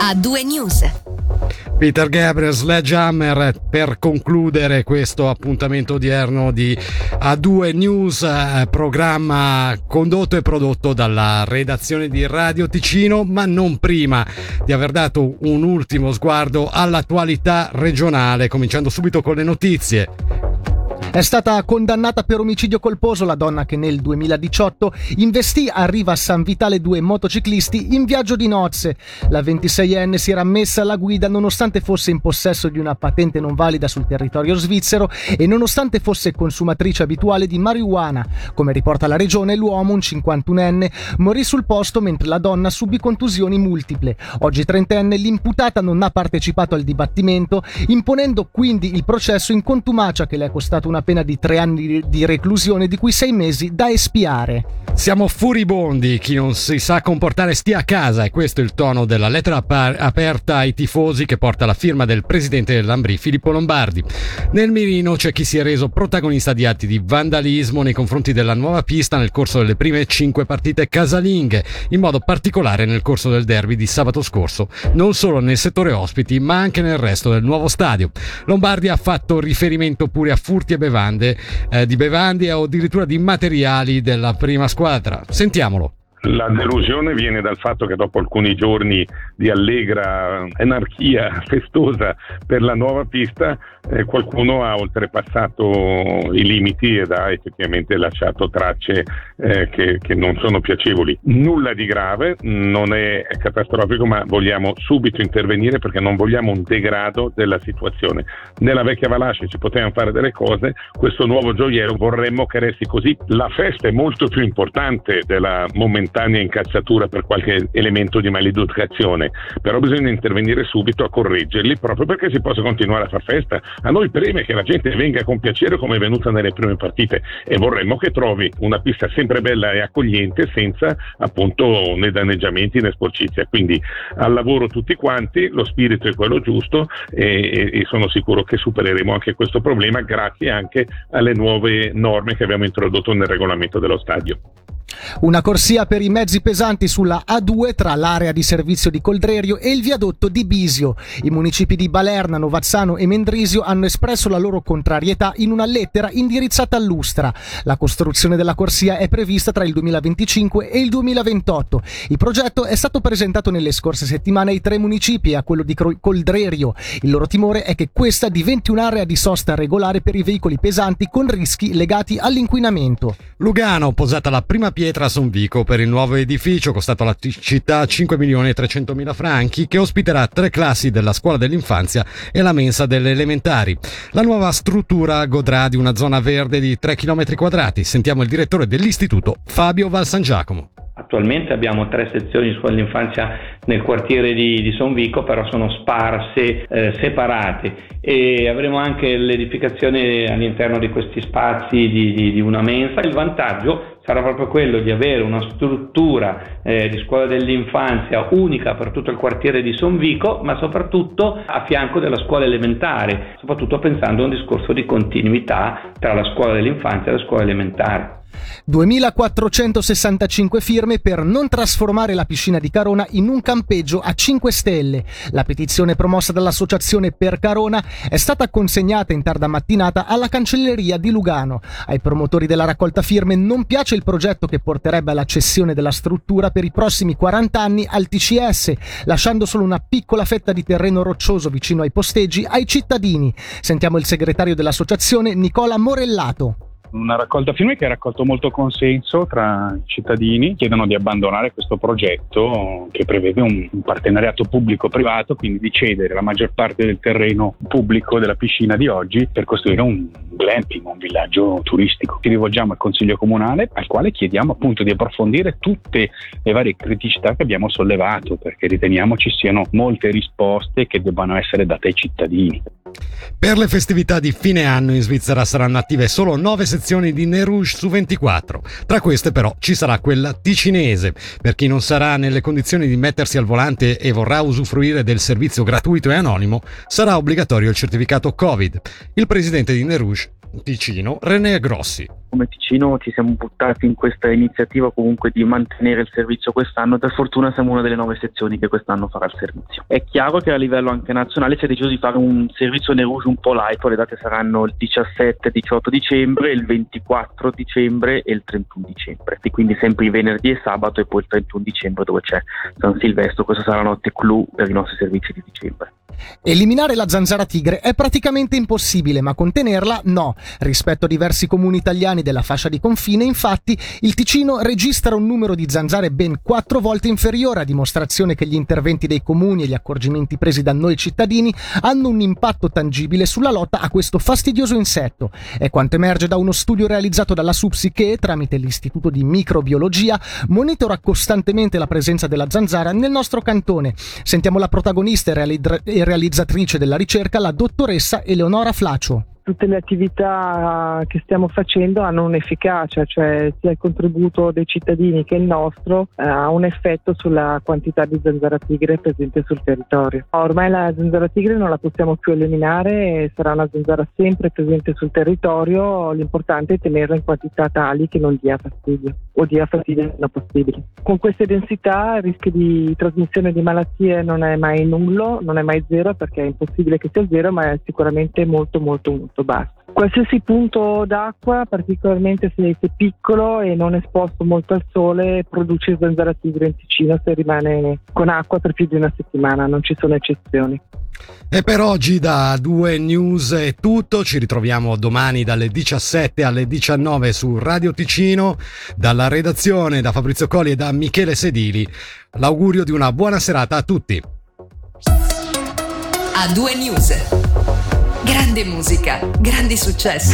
A2 News. Peter Gabriel Sledgehammer per concludere questo appuntamento odierno di A2 News, eh, programma condotto e prodotto dalla redazione di Radio Ticino, ma non prima di aver dato un ultimo sguardo all'attualità regionale, cominciando subito con le notizie. È stata condannata per omicidio colposo la donna che nel 2018 investì a Riva San Vitale due motociclisti in viaggio di nozze. La 26enne si era messa alla guida nonostante fosse in possesso di una patente non valida sul territorio svizzero e nonostante fosse consumatrice abituale di marijuana. Come riporta la regione, l'uomo, un 51enne, morì sul posto mentre la donna subì contusioni multiple. Oggi trentenne, l'imputata non ha partecipato al dibattimento, imponendo quindi il processo in contumacia che le è costato una pena di tre anni di reclusione, di cui sei mesi da espiare. Siamo furibondi, chi non si sa comportare stia a casa e questo è il tono della lettera aperta ai tifosi che porta la firma del presidente dell'Ambrì, Filippo Lombardi. Nel mirino c'è chi si è reso protagonista di atti di vandalismo nei confronti della nuova pista nel corso delle prime cinque partite casalinghe, in modo particolare nel corso del derby di sabato scorso, non solo nel settore ospiti ma anche nel resto del nuovo stadio. Lombardi ha fatto riferimento pure a furti e bevande, eh, di bevande o addirittura di materiali della prima squadra. Sentiamolo. La delusione viene dal fatto che dopo alcuni giorni di allegra anarchia festosa per la nuova pista, eh, qualcuno ha oltrepassato i limiti ed ha effettivamente lasciato tracce eh, che, che, non sono piacevoli. Nulla di grave, non è catastrofico, ma vogliamo subito intervenire perché non vogliamo un degrado della situazione. Nella vecchia Valasce ci potevano fare delle cose, questo nuovo gioiello vorremmo che resti così. La festa è molto più importante della momentanea momentanea incazzatura per qualche elemento di maleducazione, però bisogna intervenire subito a correggerli proprio perché si possa continuare a far festa. A noi preme che la gente venga con piacere come è venuta nelle prime partite e vorremmo che trovi una pista sempre bella e accogliente senza appunto né danneggiamenti né sporcizia. Quindi al lavoro tutti quanti, lo spirito è quello giusto e, e sono sicuro che supereremo anche questo problema grazie anche alle nuove norme che abbiamo introdotto nel regolamento dello stadio. Una corsia per i mezzi pesanti sulla A2 tra l'area di servizio di Coldrerio e il viadotto di Bisio. I municipi di Balerna, Novazzano e Mendrisio hanno espresso la loro contrarietà in una lettera indirizzata all'Ustra. La costruzione della corsia è prevista tra il 2025 e il 2028. Il progetto è stato presentato nelle scorse settimane ai tre municipi e a quello di Coldrerio. Il loro timore è che questa diventi un'area di sosta regolare per i veicoli pesanti con rischi legati all'inquinamento. Lugano, posata la prima pietra a Sonvico per il nuovo edificio costato alla città 5 milioni e 300 mila franchi che ospiterà tre classi della scuola dell'infanzia e la mensa delle elementari. La nuova struttura godrà di una zona verde di 3 km quadrati. Sentiamo il direttore dell'istituto Fabio Valsan Giacomo. Attualmente abbiamo tre sezioni di scuola dell'infanzia nel quartiere di, di Sonvico, però sono sparse, eh, separate e avremo anche l'edificazione all'interno di questi spazi di, di, di una mensa. Il vantaggio sarà proprio quello di avere una struttura eh, di scuola dell'infanzia unica per tutto il quartiere di Sonvico, ma soprattutto a fianco della scuola elementare, soprattutto pensando a un discorso di continuità tra la scuola dell'infanzia e la scuola elementare. 2465 firme per non trasformare la piscina di Carona in un campeggio a 5 stelle. La petizione promossa dall'associazione per Carona è stata consegnata in tarda mattinata alla cancelleria di Lugano. Ai promotori della raccolta firme non piace il progetto che porterebbe alla cessione della struttura per i prossimi 40 anni al TCS, lasciando solo una piccola fetta di terreno roccioso vicino ai posteggi ai cittadini. Sentiamo il segretario dell'associazione Nicola Morellato. Una raccolta firme che ha raccolto molto consenso tra cittadini, chiedono di abbandonare questo progetto che prevede un partenariato pubblico-privato, quindi di cedere la maggior parte del terreno pubblico della piscina di oggi per costruire un glamping, un villaggio turistico. Ci rivolgiamo al Consiglio Comunale al quale chiediamo appunto di approfondire tutte le varie criticità che abbiamo sollevato perché riteniamo ci siano molte risposte che debbano essere date ai cittadini. Per le festività di fine anno in Svizzera saranno attive solo 9 sezioni di Nerouge su 24. Tra queste però ci sarà quella ticinese. Per chi non sarà nelle condizioni di mettersi al volante e vorrà usufruire del servizio gratuito e anonimo, sarà obbligatorio il certificato Covid. Il presidente di Nerouge Ticino, René Grossi. Come Ticino ci siamo buttati in questa iniziativa comunque di mantenere il servizio quest'anno. Per fortuna siamo una delle nove sezioni che quest'anno farà il servizio. È chiaro che a livello anche nazionale si è deciso di fare un servizio Nerouge un po' light, le date saranno il 17-18 dicembre, il 24 dicembre e il 31 dicembre. E quindi sempre i venerdì e sabato e poi il 31 dicembre dove c'è San Silvestro. Questa sarà la notte clou per i nostri servizi di dicembre. Eliminare la zanzara tigre è praticamente impossibile, ma contenerla no. Rispetto a diversi comuni italiani della fascia di confine, infatti, il Ticino registra un numero di zanzare ben quattro volte inferiore, a dimostrazione che gli interventi dei comuni e gli accorgimenti presi da noi cittadini hanno un impatto tangibile sulla lotta a questo fastidioso insetto. È quanto emerge da uno studio realizzato dalla SUPSI che, tramite l'Istituto di Microbiologia, monitora costantemente la presenza della zanzara nel nostro cantone. Sentiamo la protagonista e realizzatrice della ricerca, la dottoressa Eleonora Flacio tutte le attività che stiamo facendo hanno un'efficacia, cioè sia il contributo dei cittadini che il nostro eh, ha un effetto sulla quantità di zanzara tigre presente sul territorio. Ormai la zanzara tigre non la possiamo più eliminare, sarà una zanzara sempre presente sul territorio, l'importante è tenerla in quantità tali che non dia fastidio o dia fastidio il meno possibile. Con queste densità il rischio di trasmissione di malattie non è mai nullo, non è mai zero perché è impossibile che sia zero, ma è sicuramente molto molto molto basso. Qualsiasi punto d'acqua, particolarmente se è piccolo e non esposto molto al sole, produce zanzara tigre in Ticino se rimane con acqua per più di una settimana, non ci sono eccezioni. E per oggi da Due News è tutto, ci ritroviamo domani dalle 17 alle 19 su Radio Ticino, dalla redazione da Fabrizio Colli e da Michele Sedili. L'augurio di una buona serata a tutti. A Due News. Grande musica, grandi successi.